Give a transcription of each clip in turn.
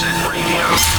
instalment of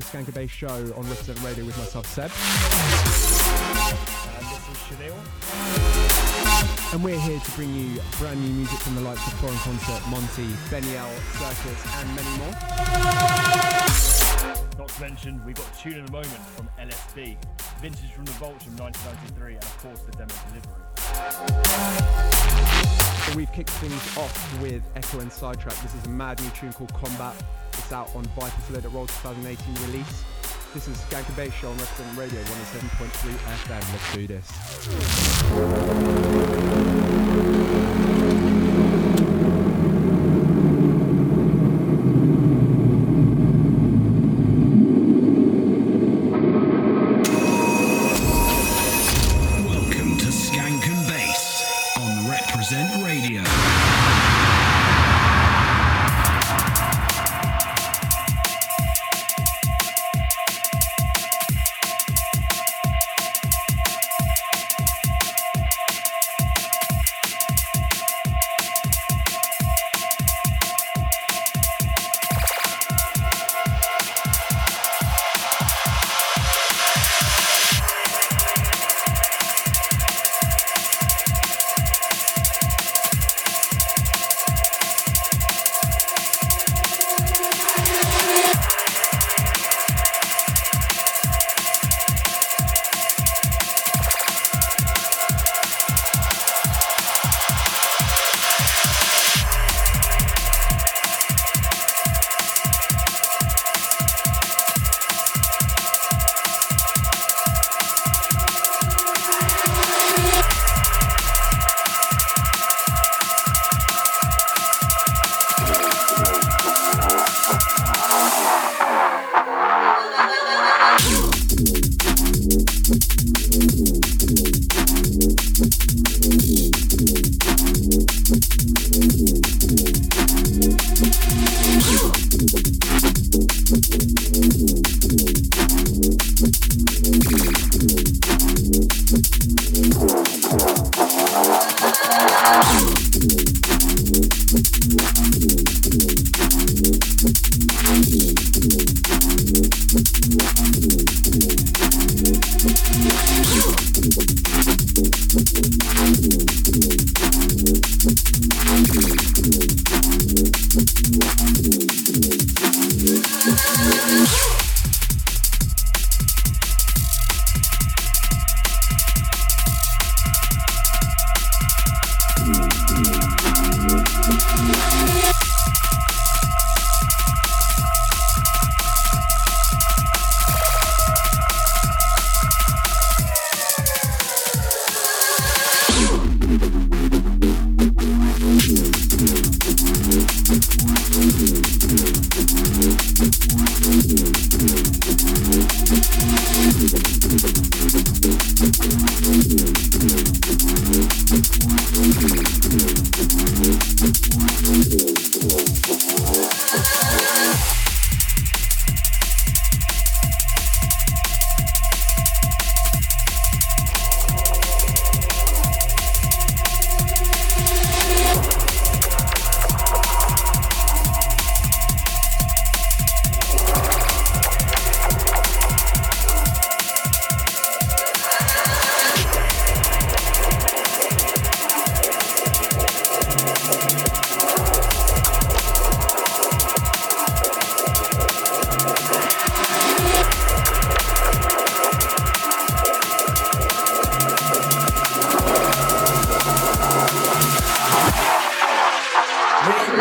the Skank and Bass show on Reprezent Radio with myself, Seb. And this is Shaneil. And we're here to bring you brand new music from the likes of Foreign Concept, Monty, Benny L, Circuits, and many more. Not to mention, we've got a tune in a moment from LSB, vintage from the vaults from 1993, and of course the demo delivery. So we've kicked things off with Ekko and Sidetrack. This is a mad new tune called Combat. Out on Let It Roll 2018 release. This is Skank and Bass Show on Reprezent Radio 107.3 FM. Let's do this.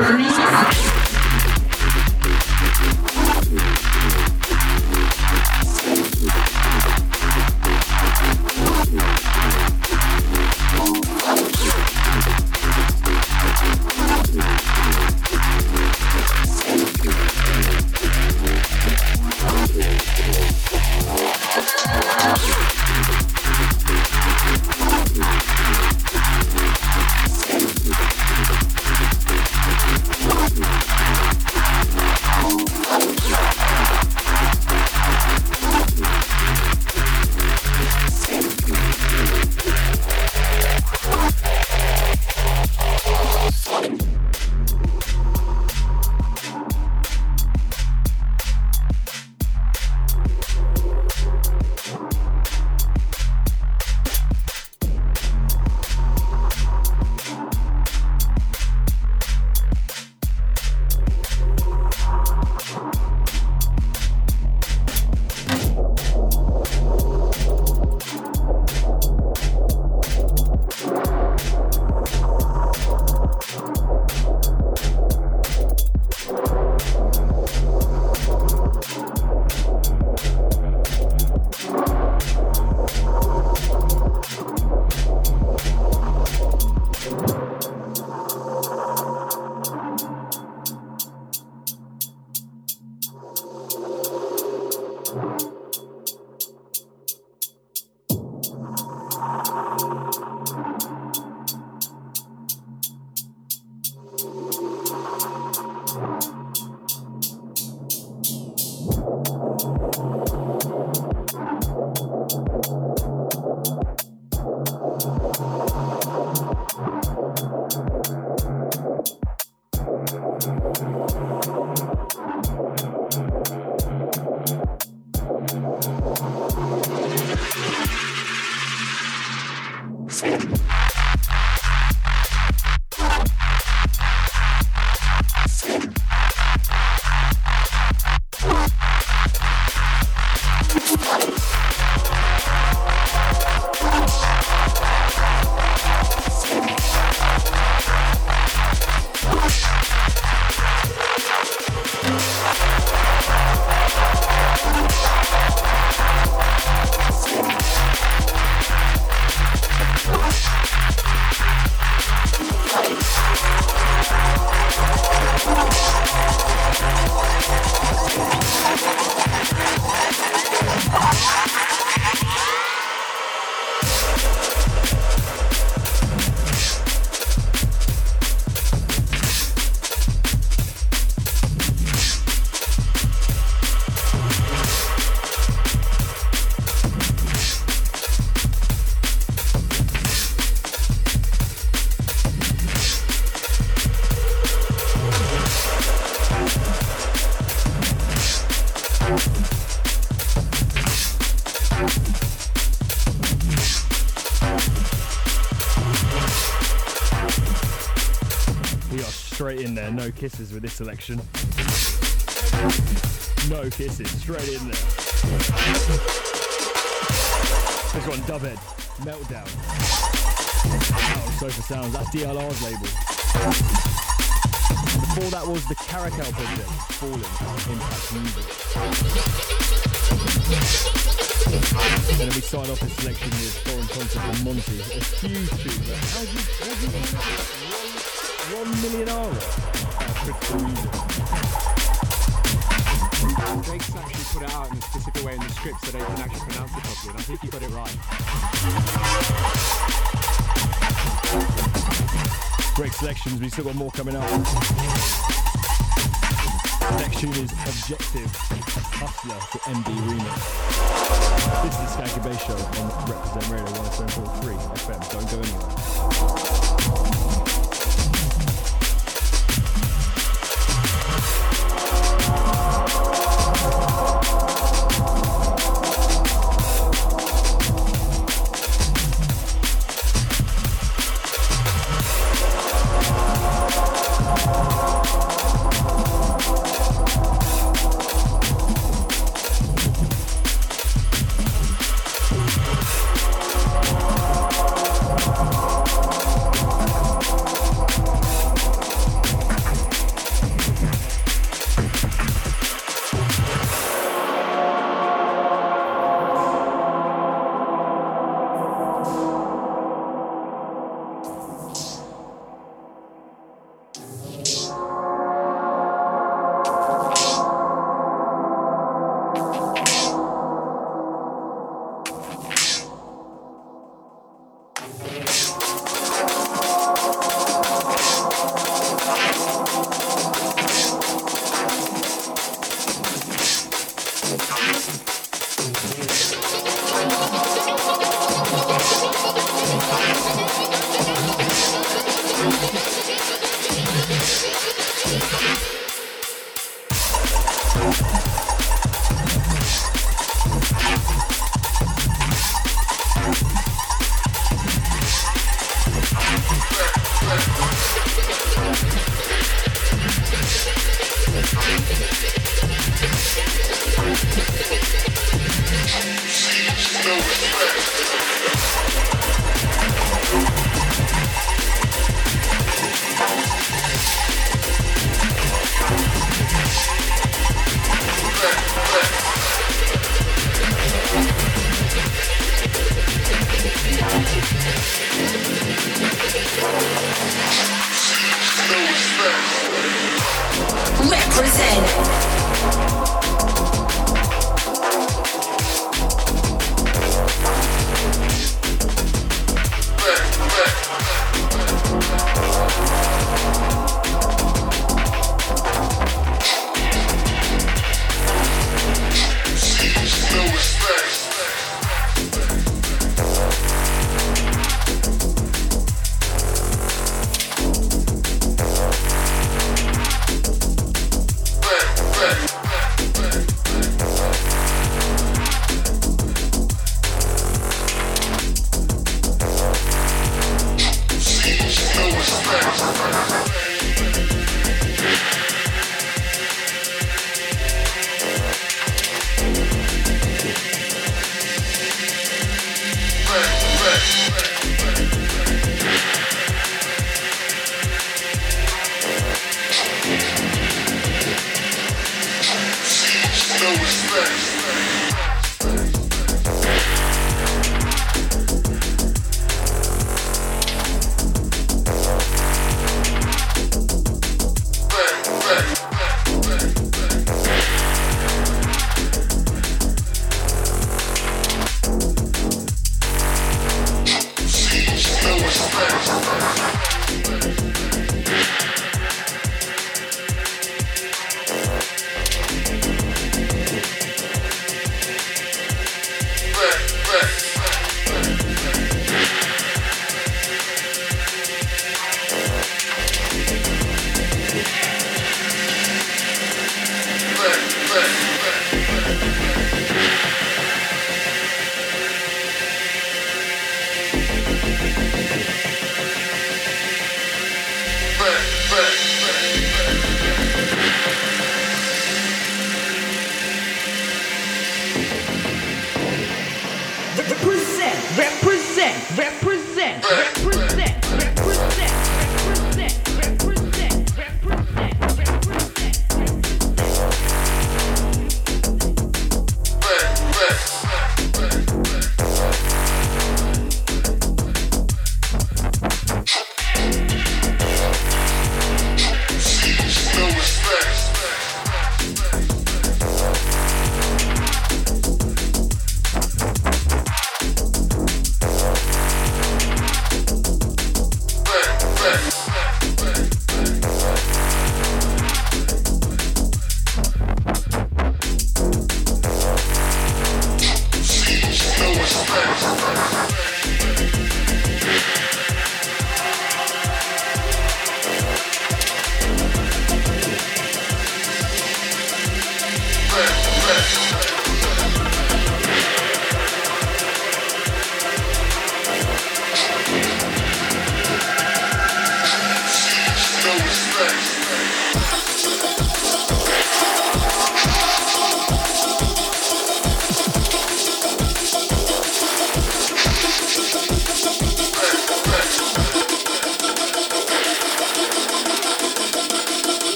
Reese. No kisses with this selection. No kisses, straight in there. This one, Dubhead, Meltdown. Out of Sofa Sounds, that's DLR's label. Before that was the Caracal project, Falling, Impact Music. And then we start off this selection with Foreign Concept and Monty, a huge tune. How do you, how do you One, one million hour? critical music. Drake's actually put it out in a specific way in the script so they can actually pronounce it properly, and I think he got it right. Great selections, we still got more coming up. Next tune is Objectiv Hustler for MD Remix. This is the Skank and Bass Show on Reprezent Radio 107.3 FM. Don't go anywhere.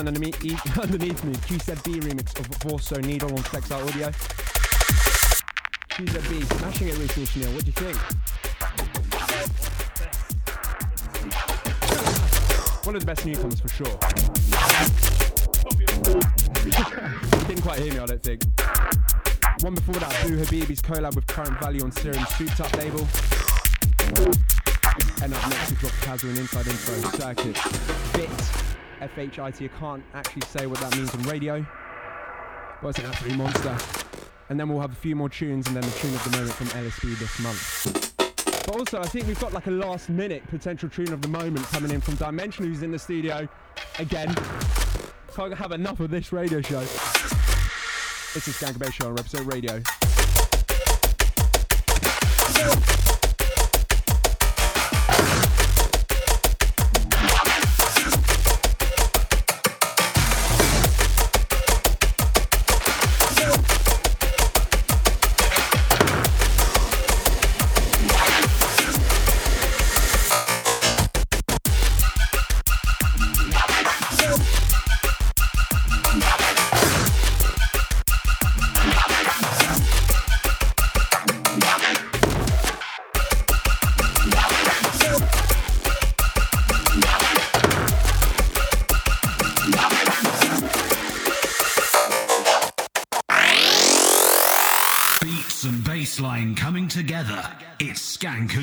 Underneath, underneath me, QZB remix of Vorso Needle on Flexout Audio. QZB, smashing it recently, Shaneil. What do you think? One of the best newcomers for sure. Didn't quite hear me, I don't think. One before that, Bou Habibi's collab with Current Value on Serum Souped Up label. And up next, we drop Kasra and Inside Info Circuit. Bit, F-H-I-T, I can't actually say what that means on radio, but it's an absolute monster. And then we'll have a few more tunes and then the tune of the moment from LSB this month. But also, I think we've got like a last minute potential tune of the moment coming in from Dimension, who's in the studio again. Can't have enough of this radio show. This is Skank Show on Repso Radio. Together. It's Skank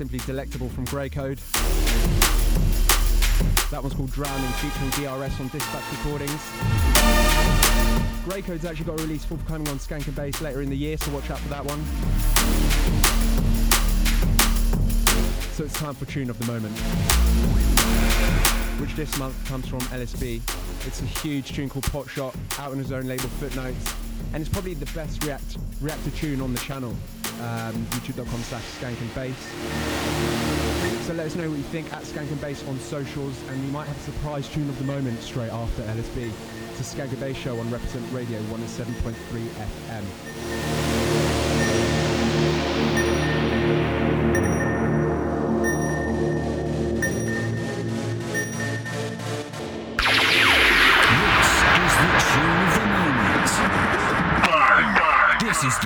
simply Delectable from Grey Code. That one's called Drowning, featuring DRS on Dispatch Recordings. Grey Code's actually got a release forthcoming on Skank and Bass later in the year, so watch out for that one. So it's time for Tune of the Moment, which this month comes from LSB. It's a huge tune called Pot Shot, out on his own label Footnotes, and it's probably the best react reactor tune on the channel. Um, YouTube.com slash. So let us know what you think at Skank and Bass on socials, and you might have a surprise tune of the moment straight after LSB. It's a Skank and Bass show on Reprezent Radio 107.3 FM.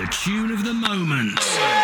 The tune of the moment.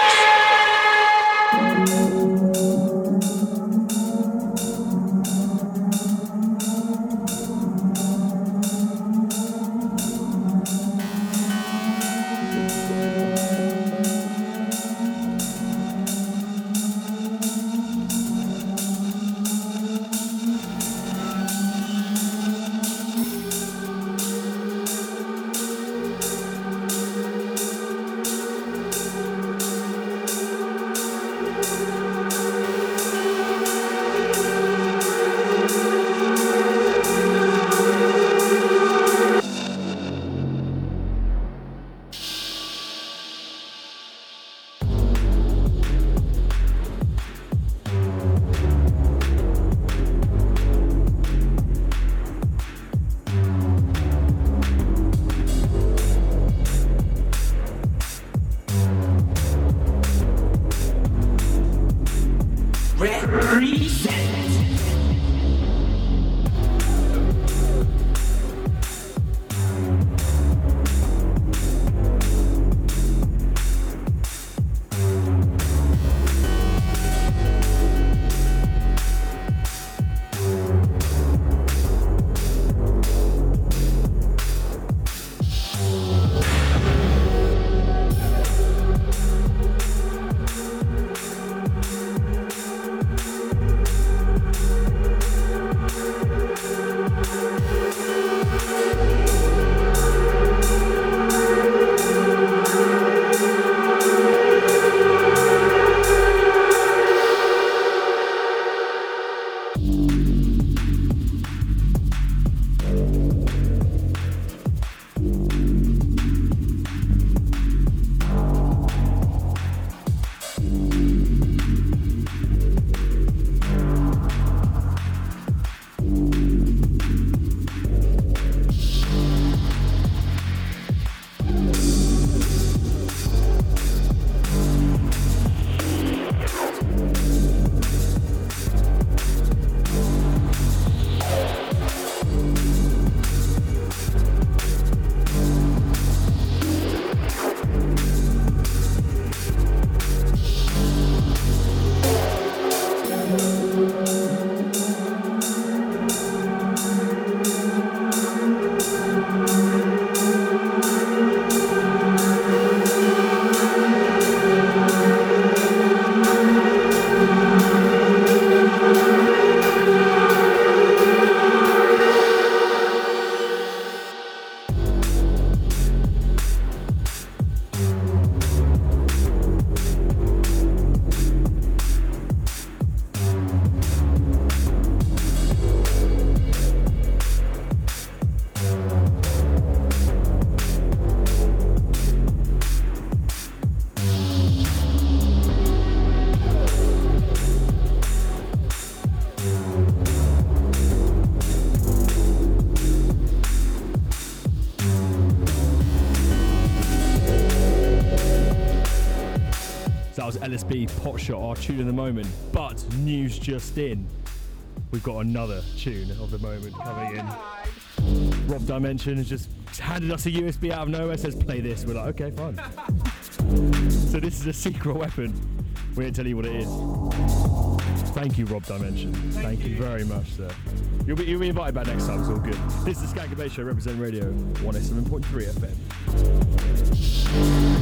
Potshot, our tune of the moment. But news just in. We've got another tune of the moment coming in. Rob Dimension has just handed us a USB out of nowhere, says play this. We're like, okay, fine. so this is a secret weapon. We won't tell you what it is. Thank you, Rob Dimension. Thank, you very much, sir. You'll be, you'll be invited back next time, it's all good. This is and Bass Show, representing Radio 107.3 FM.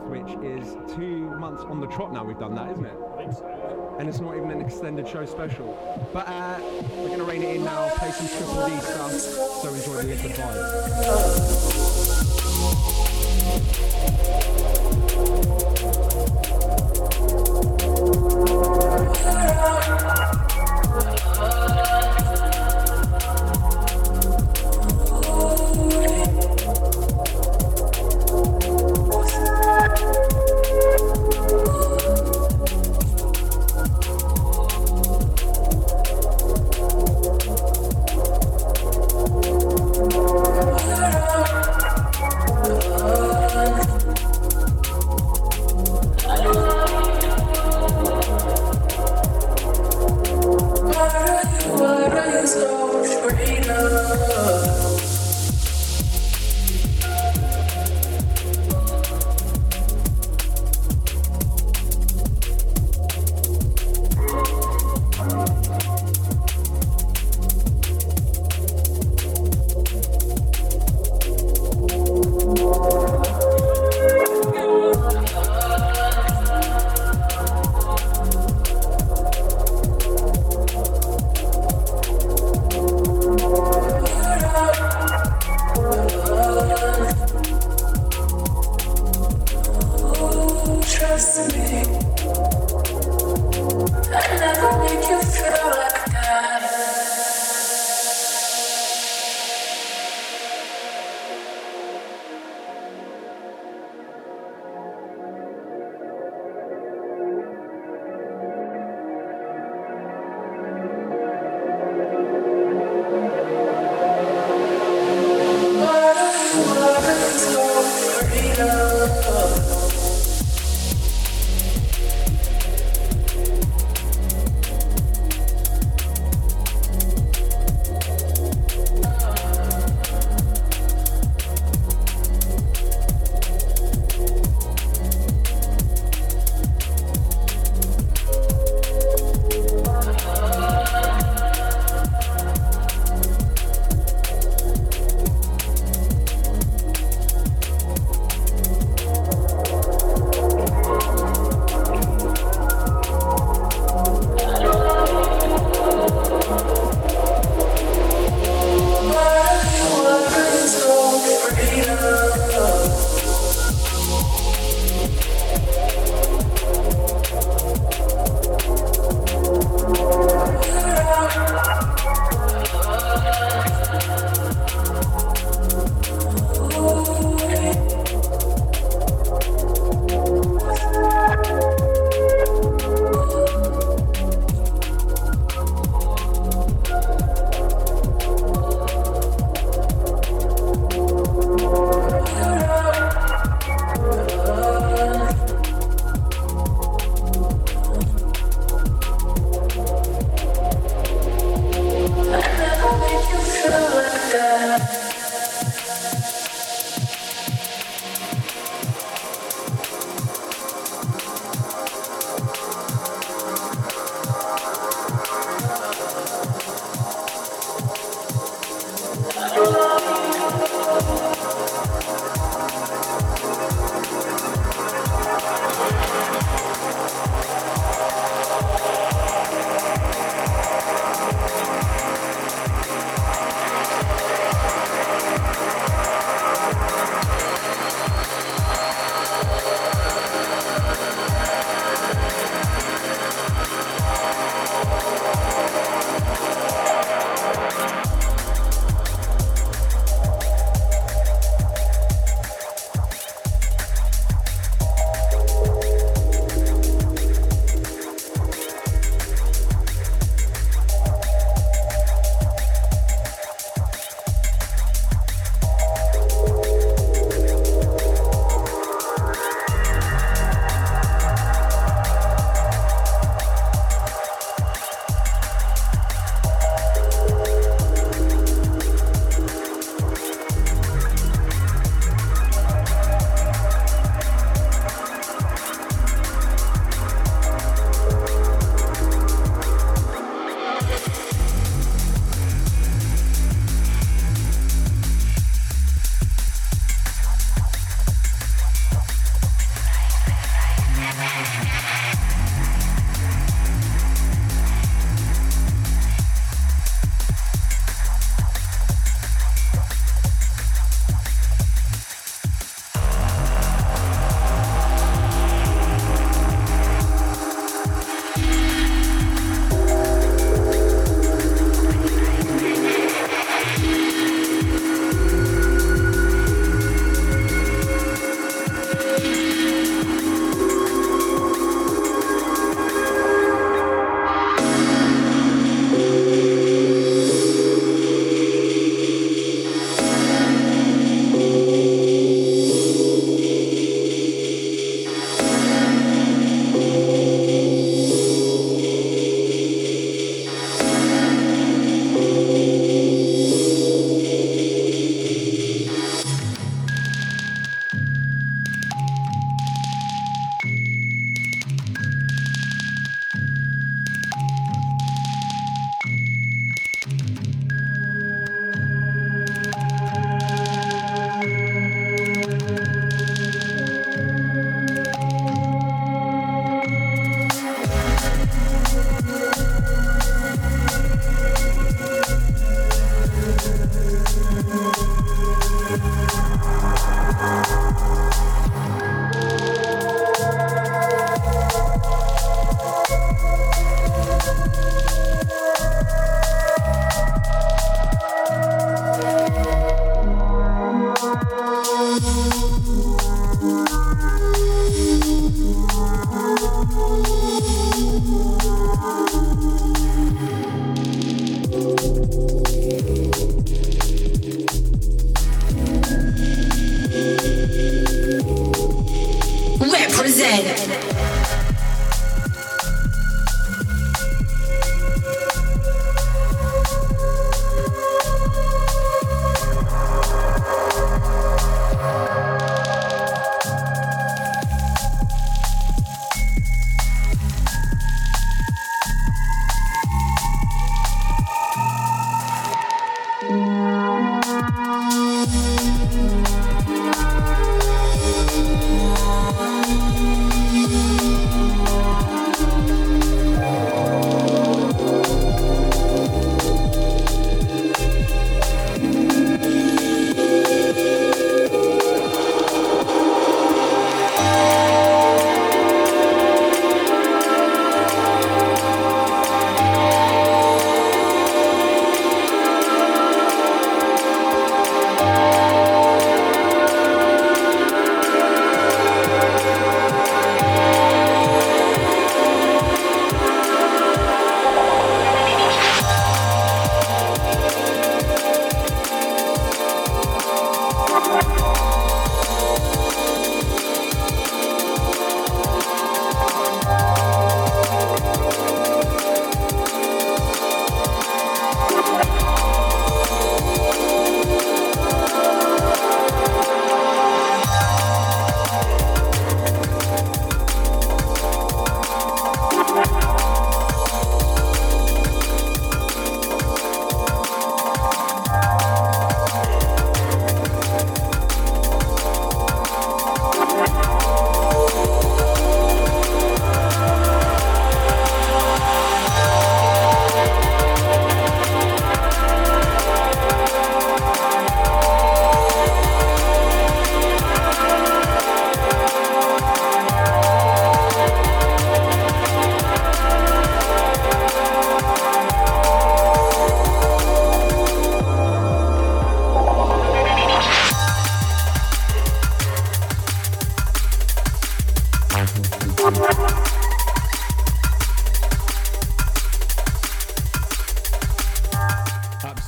Month, which is two months on the trot now we've done that, isn't it? I think so. And it's not even an extended show special. But uh, we're going to rein it in now, play some Triple D stuff, so enjoy the liquid vibe.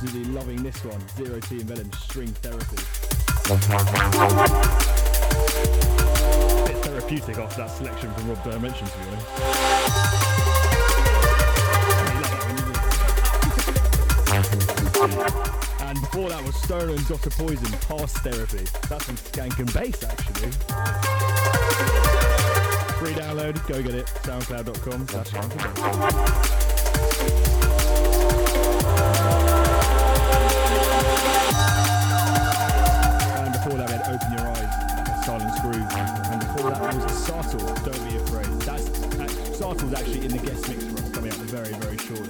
absolutely loving this one. Zero T and Villem String Therapy. A bit therapeutic after that selection from Rob Dimension, to be honest. and before that was Stoner and Dr. Poison, Past Therapy. That's from Skank and Bass, actually. Free download, go get it, soundcloud.com SATL, Don't Be Afraid. That's, that's SATL's actually in the guest mix for us coming up very, very shortly.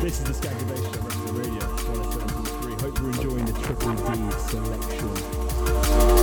This is the Scagavation on Radio 107.3. Hope you're enjoying the Triple D selection.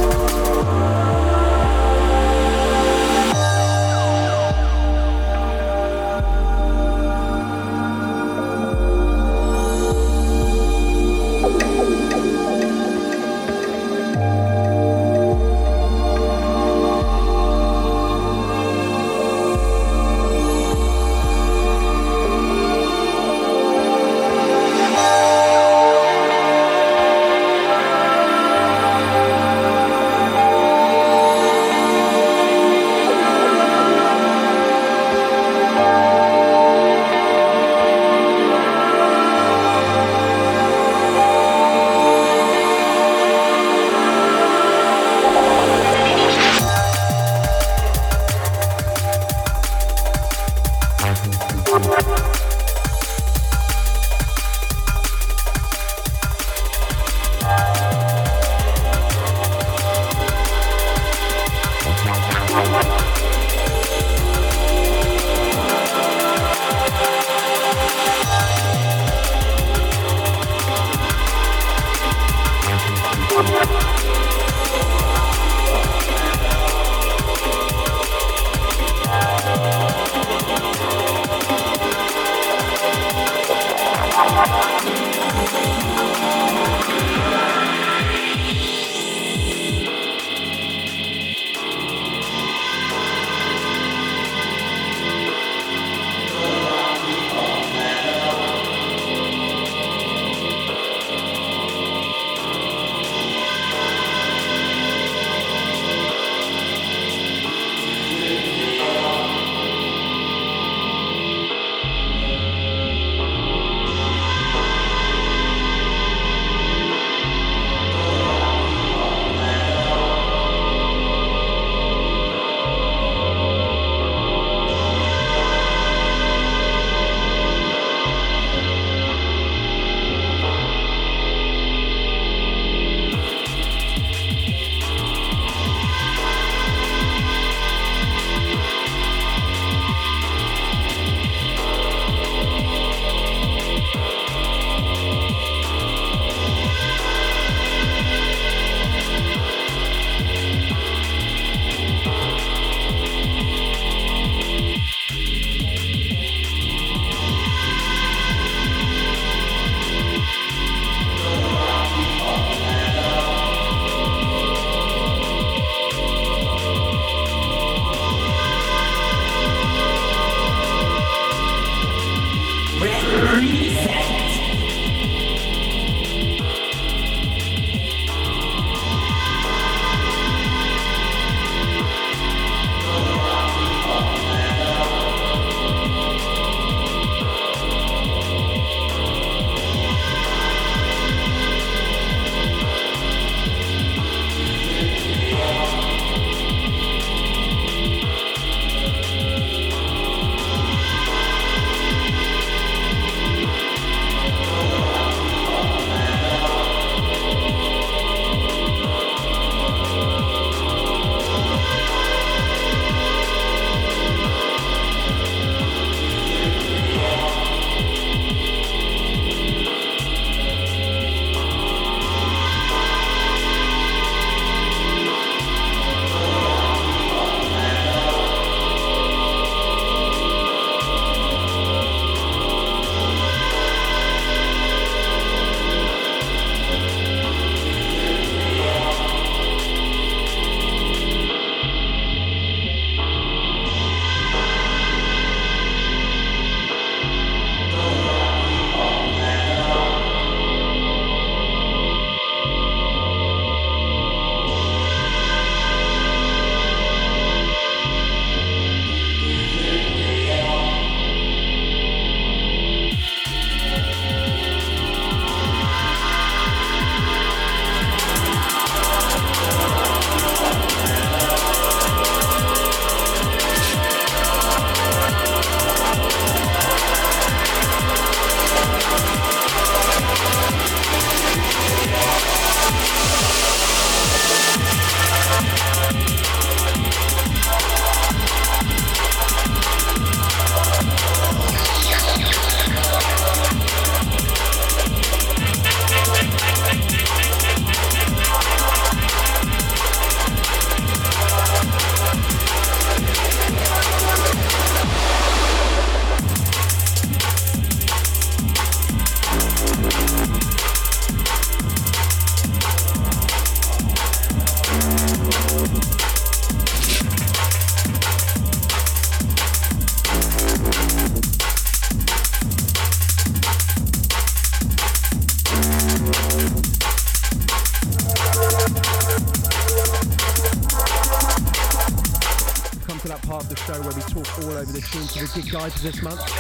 Gig guide for this month.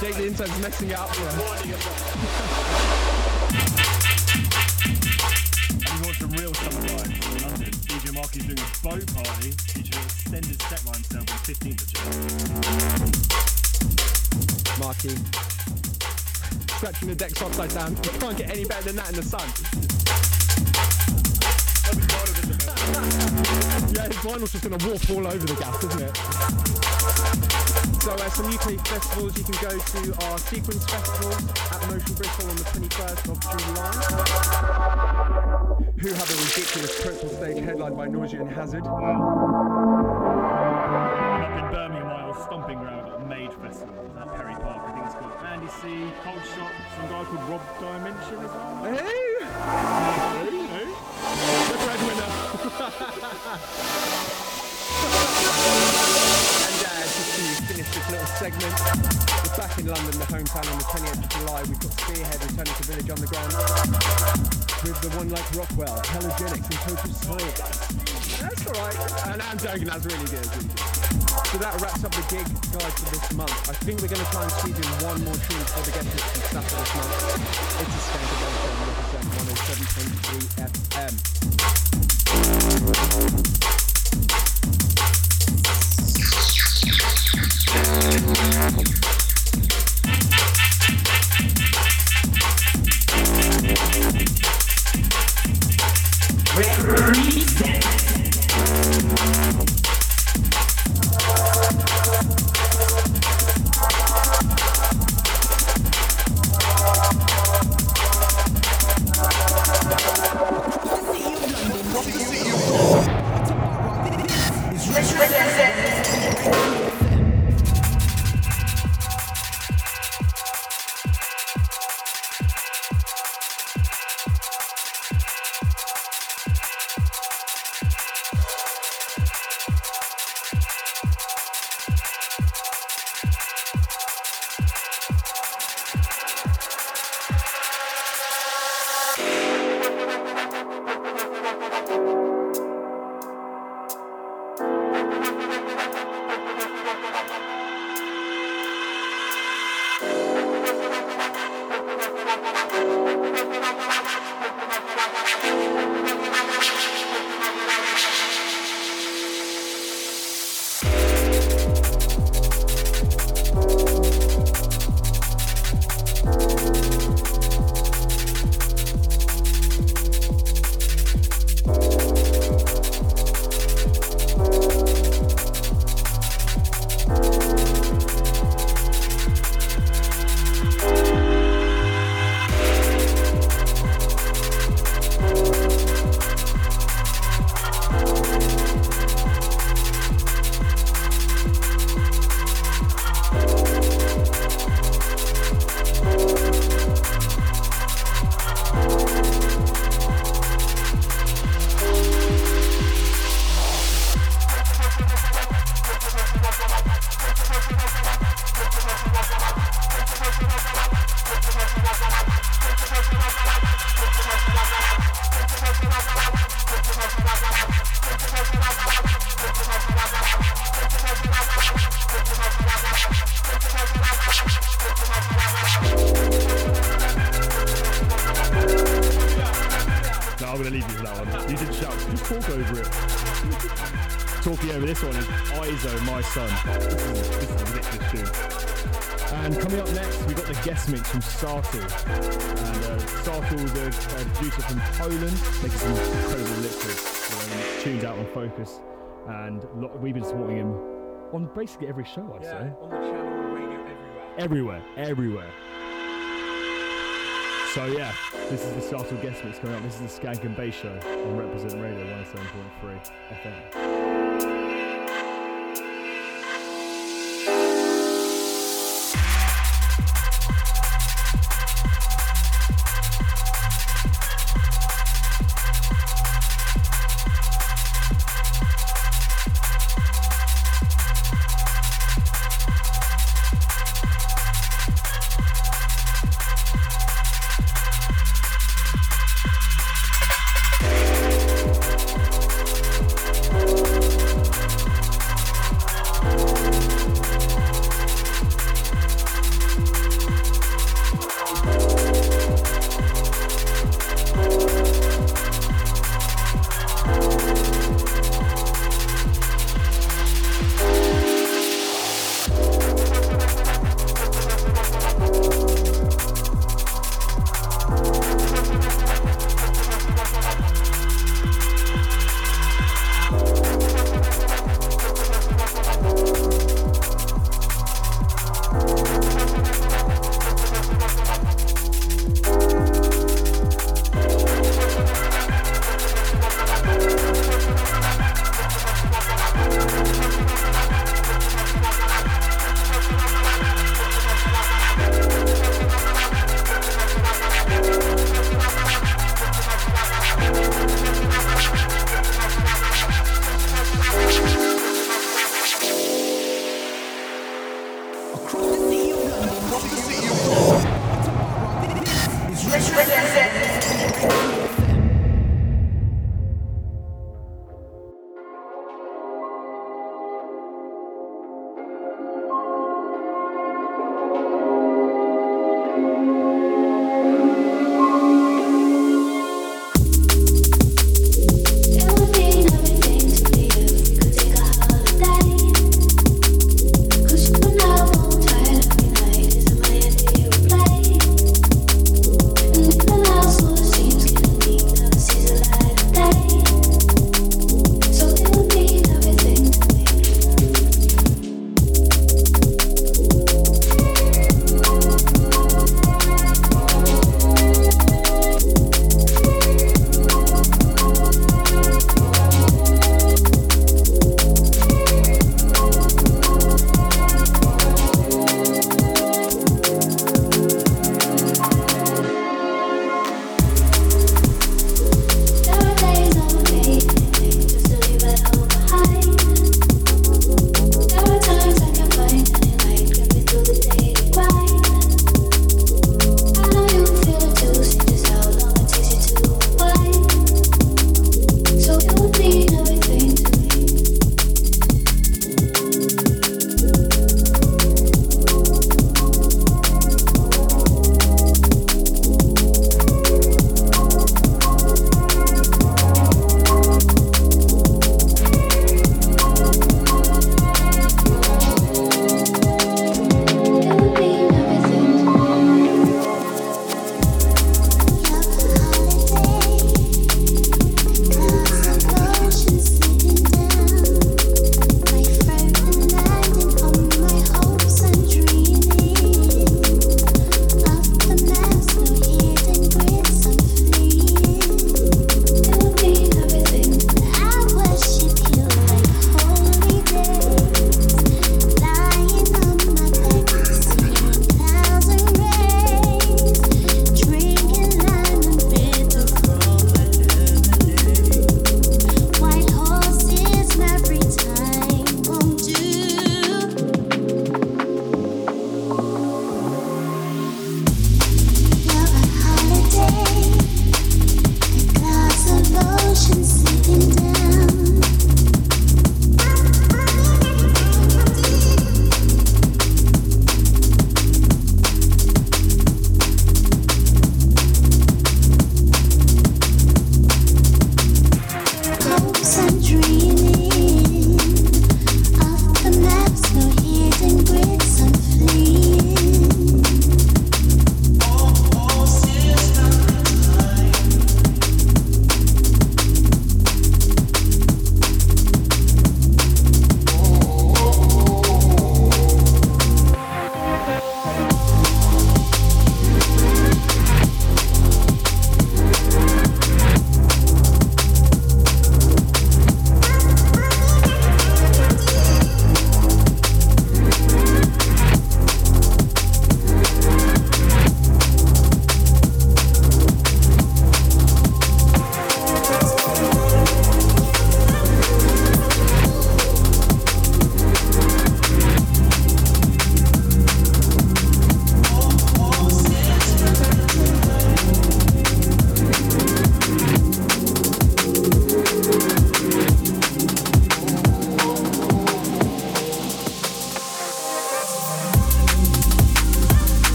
Jake the intern's messing it up for us. We want some real summer vibes in London. DJ Mark is doing a boat party featuring extended set by himself on 15th of July. Marky. Scratching the decks upside down. You can't get any better than that in the sun. Yeah, his vinyl's just to warp all over the gas, isn't it? So, uh, some UK festivals you can go to are Sequence Festival at Motion Bristol on the 21st of July. Who have a ridiculous triple stage headlined by Noisia and Hazard. Up in Birmingham, my old stomping ground, we've Made Festival at Perry Park. I think it's called Andy C, Cold Shot, some guy called Rob Dimension as well. Hey! Hey, hey. The breadwinner. finish this little segment, we're back in London, the hometown, on the 28th of July. We've got Spearhead returning to Village Underground with the one like Rockwell, Halogenix, and Total Science. That's alright. And I'm joking, that's really good. So that wraps up the gig guide for this month. I think we're going to try and squeeze in one more tune before the guest list from Saturday this month. It's a Skank Reprezent 107.3 FM. No, I'm going to leave you for that one. You did shout. Just talk over it. Talking over this one is EiZO, My Sun. This is, ridiculous tune. And coming up next, we've got the guest mix from SATL. And uh, SATL is a, producer from Poland, making some incredible liquids. Um, tunes out on Fokuz. And we've been supporting him on basically every show, I'd say. on the channel, radio, everywhere. everywhere, everywhere. So yeah, this is the SATL guest mix coming up. This is the Skank and Bay show on Reprezent Radio 107.3 FM.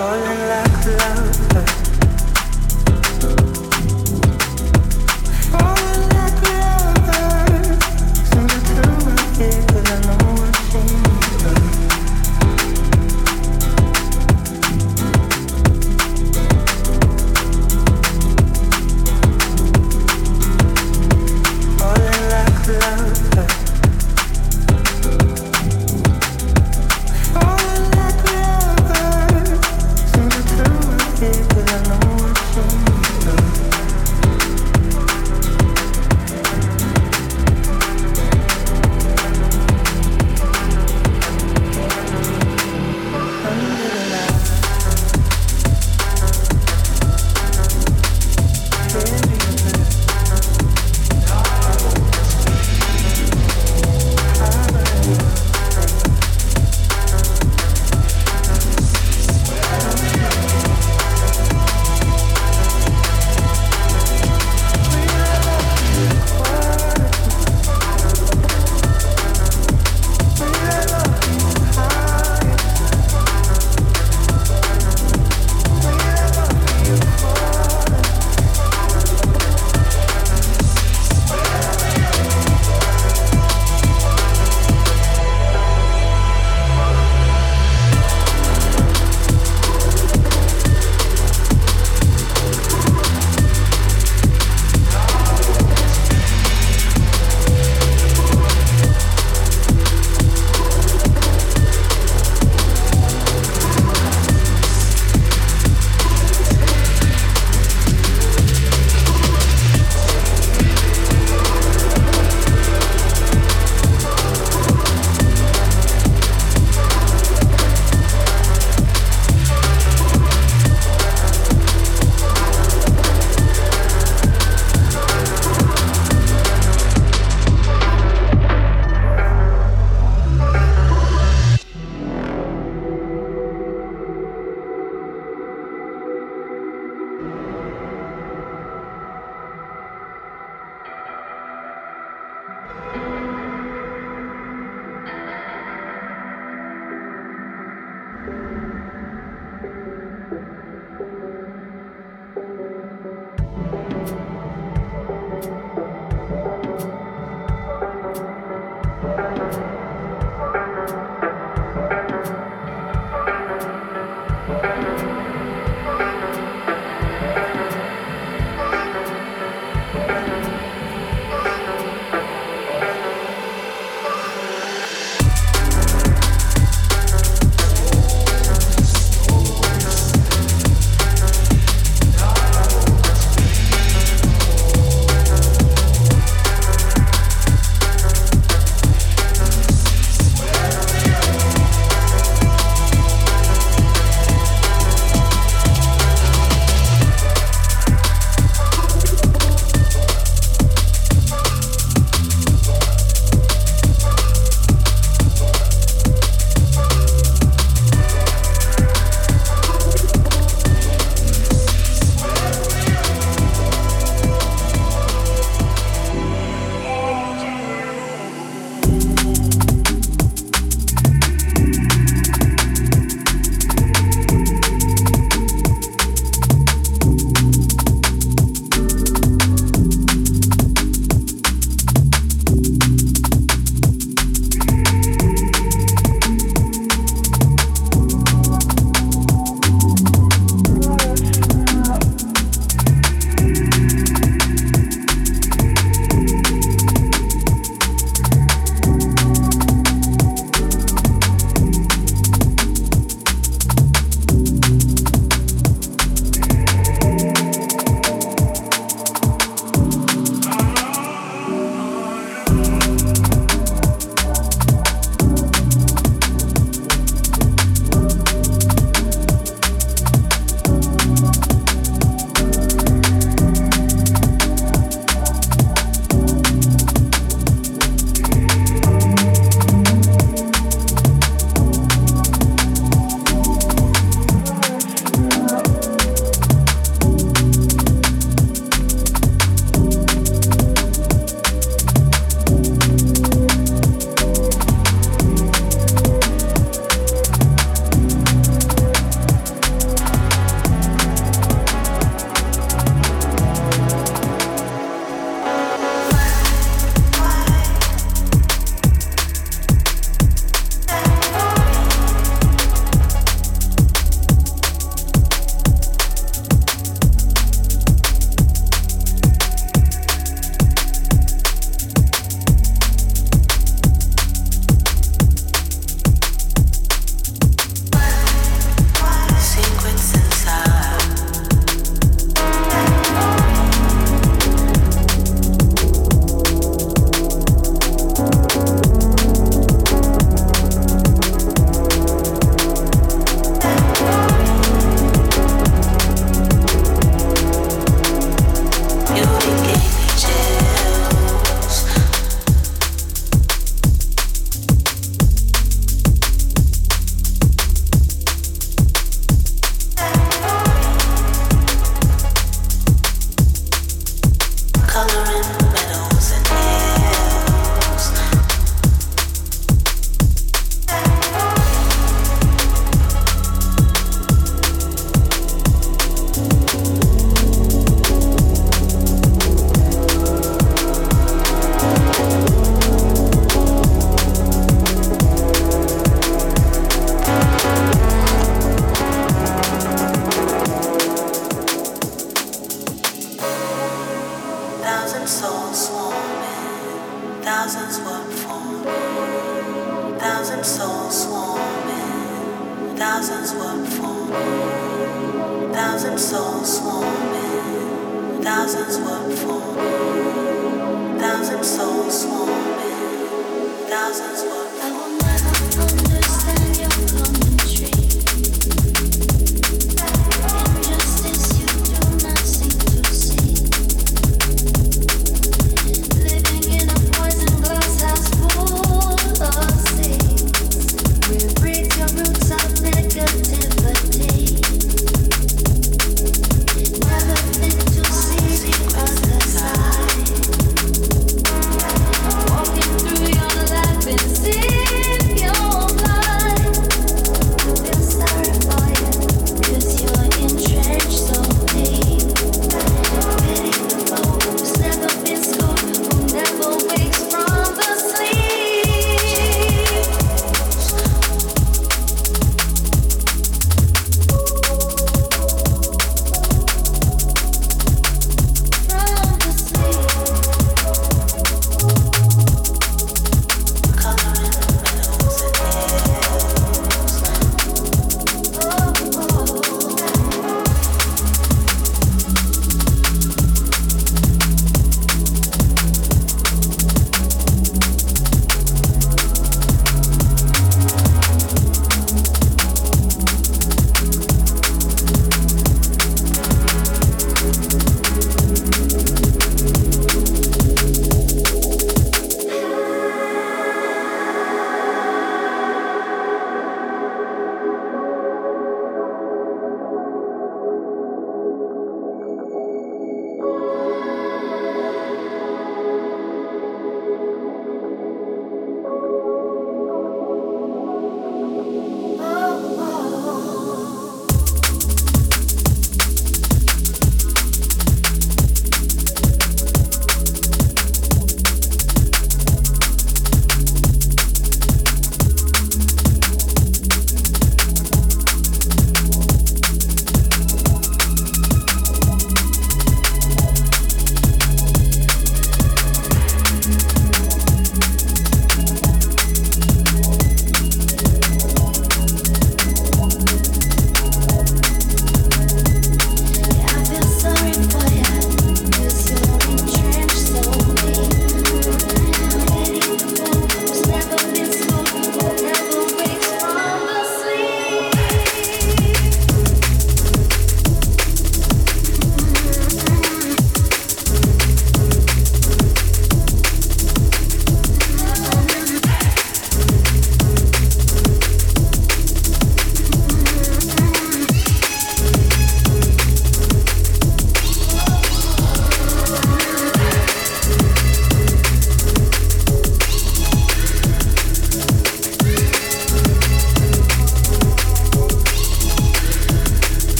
Cause I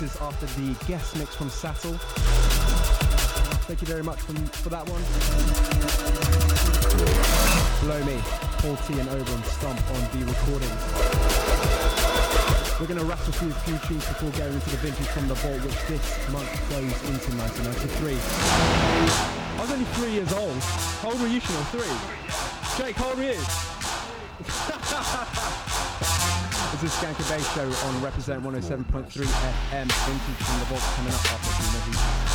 With after the guest mix from SATL. Thank you very much for, for that one. Below me, Paul T and Oberon Stomp on V Recordings. We're going to rattle through a few tunes before going into the vintage from the vault, which this month goes into 1993. I was only three years old. How old were you? Three? Jake, how old were you? This is Skank and Bass Show on Reprezent 107.3 FM. Vintage from the vault coming up after a.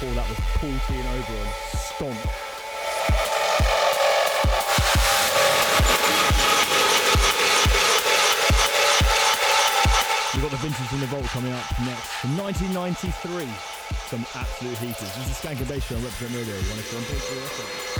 before that was Paul T and Oberon, Stomp. We've got the Vintage from the Vault coming up next from 1993. Some absolute heaters. This is Skank and Bass Show on Reprezent Radio 101.3 FM.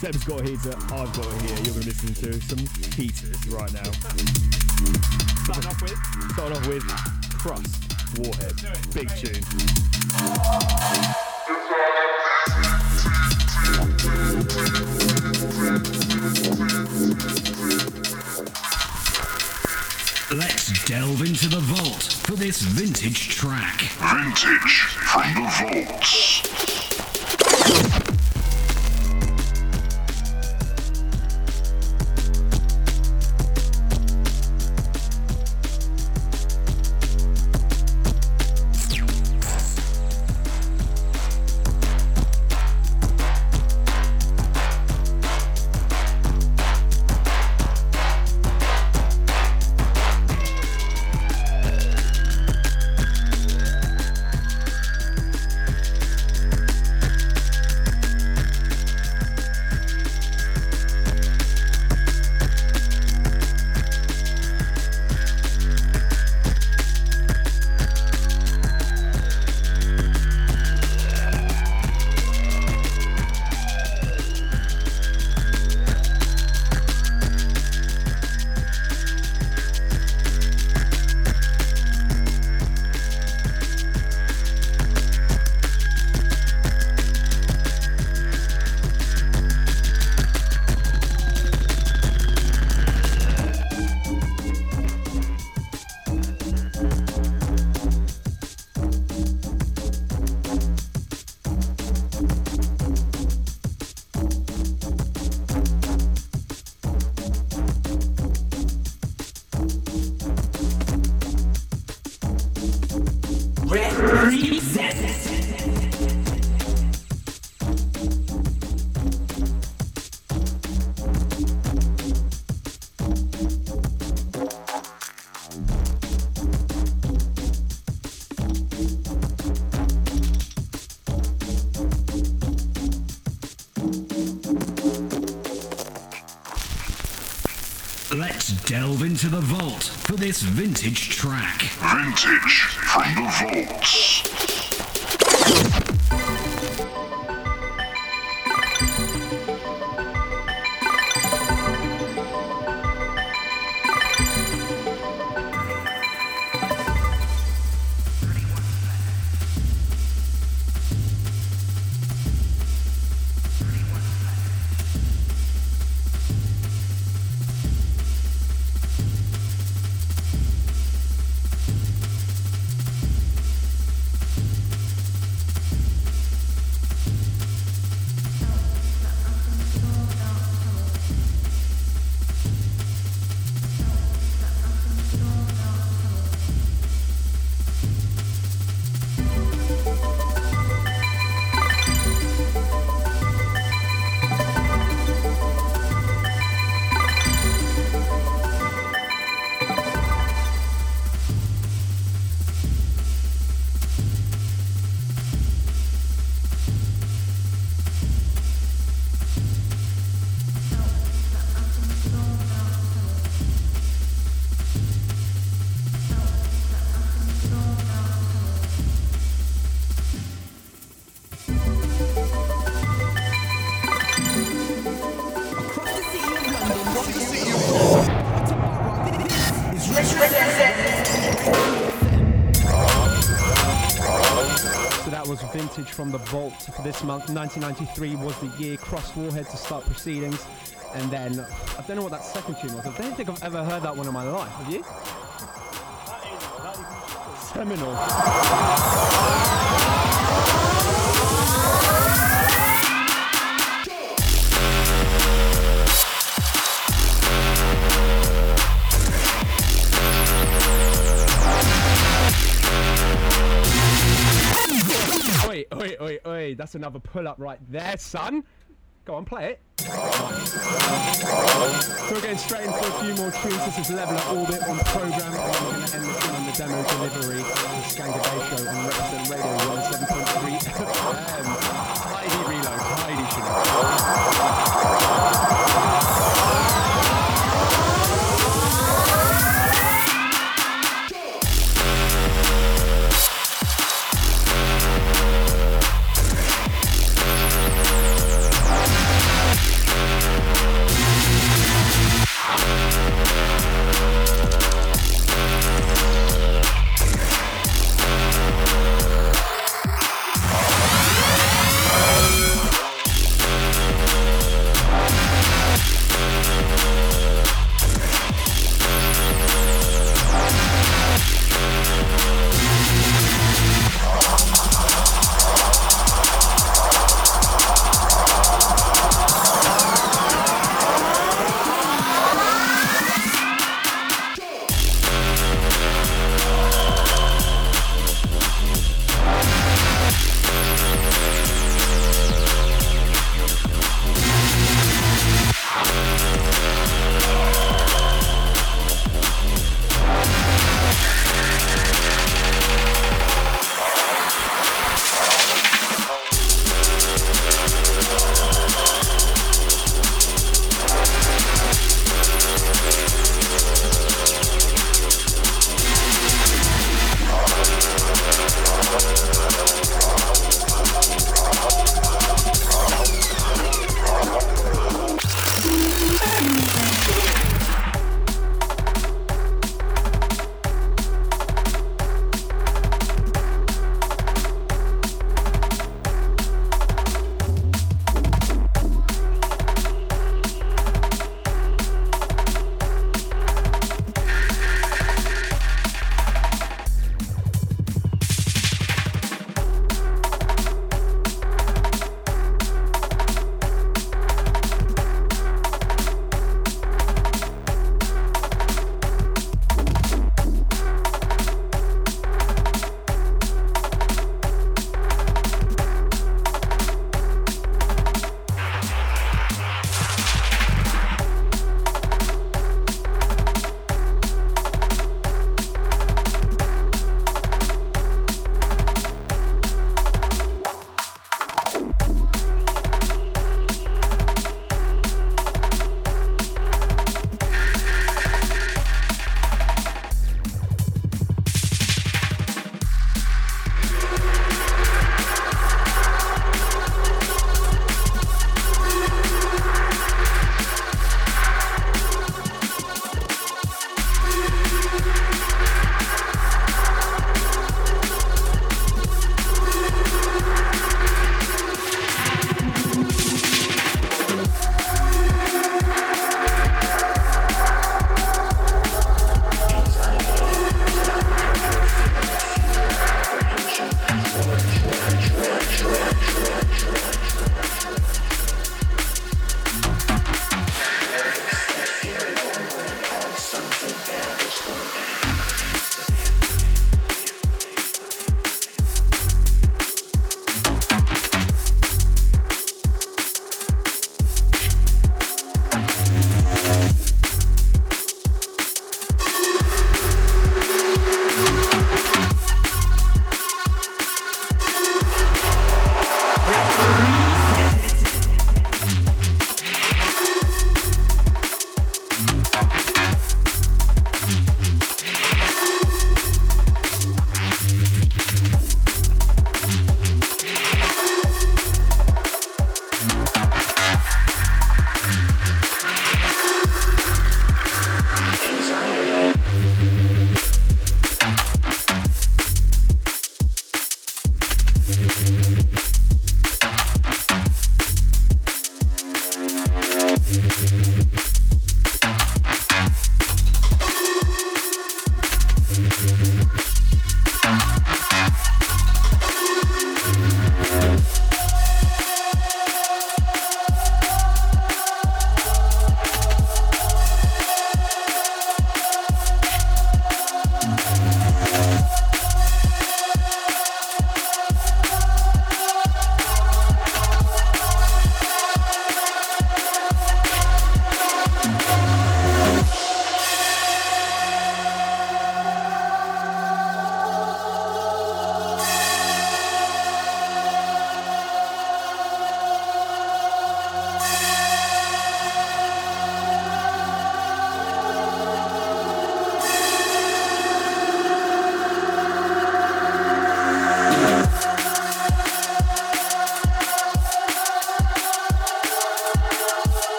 Seb's got a heater, uh, I've got a heater. You're going to listen to some heaters right now. Starting off with? Starting off with Crystl, Warhead. Big tune. Let's delve into the vault for this vintage track. Vintage from the vaults. Into the vault for this vintage track. Vintage from the vaults. This month. 1993 was the year Crystl Warhead to start proceedings. And then, I don't know what that second tune was. I don't think I've ever heard that one in my life. Have you? Seminal. That's another pull up right there, son. Go on, play it. So we're going straight in for a few more tunes. This is Level Up Orbit on program, we're going to end the on the demo delivery. The Skank and Bass Show on Reprezent Radio 107.3 FM. Tidy reload, tidy Shaneil.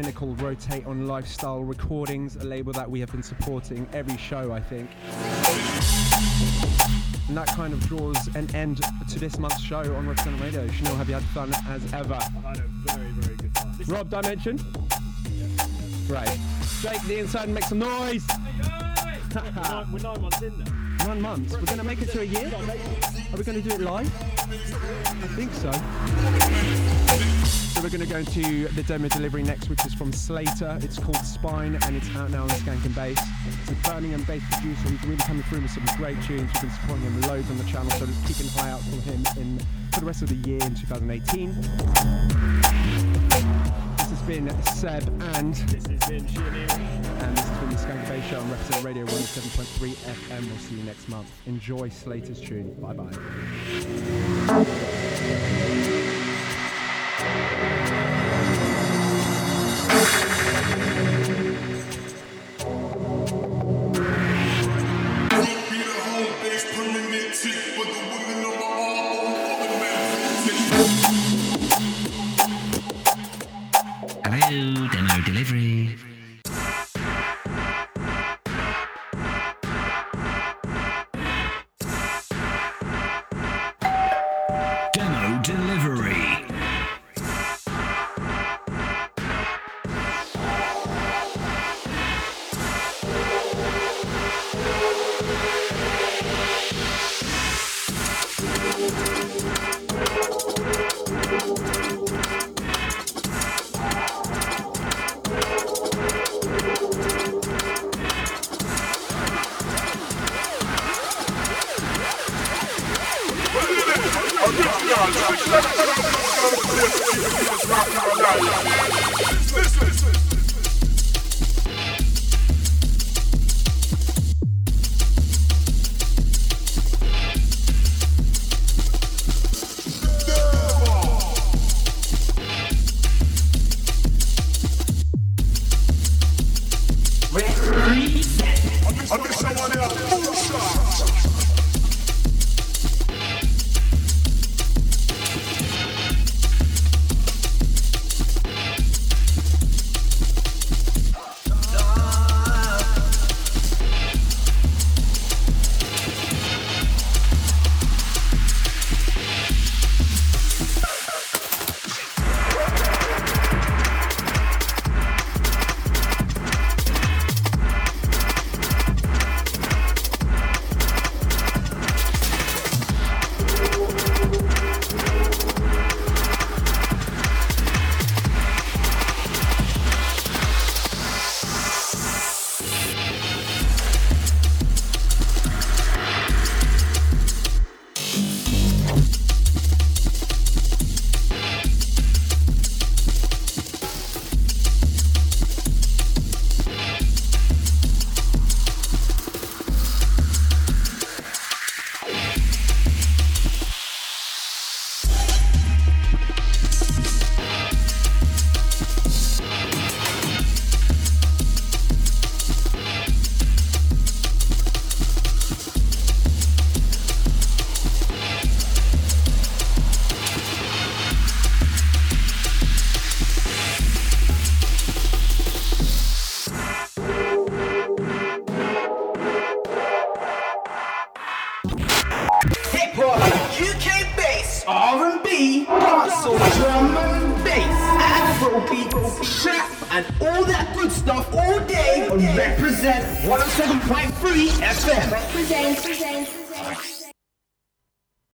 Clinical Rotate on Lifestyle Recordings, a label that we have been supporting every show, I think. And that kind of draws an end to this month's show on Reprezent Radio. Shaneil, have you had fun as ever? I've had a very, very good time. Rob Dimension? Great. Jake, the inside, make some noise! we're, nine, we're nine months in now. Nine months? We're going to make it to a year? Are we going to do it live? I think so. So we're going to go into the demo delivery next, which is from Slater. It's called Spine, and it's out now on Skank and Bass. It's a Birmingham based producer who's really coming through with some great tunes. We've been supporting him loads on the channel, so just keep an eye out for him in for the rest of the year in 2018. This has been Seb and this has been And this has been the Skank Bass Show on Reprezent Radio 107.3 FM. We'll see you next month. Enjoy Slater's tune. Bye bye.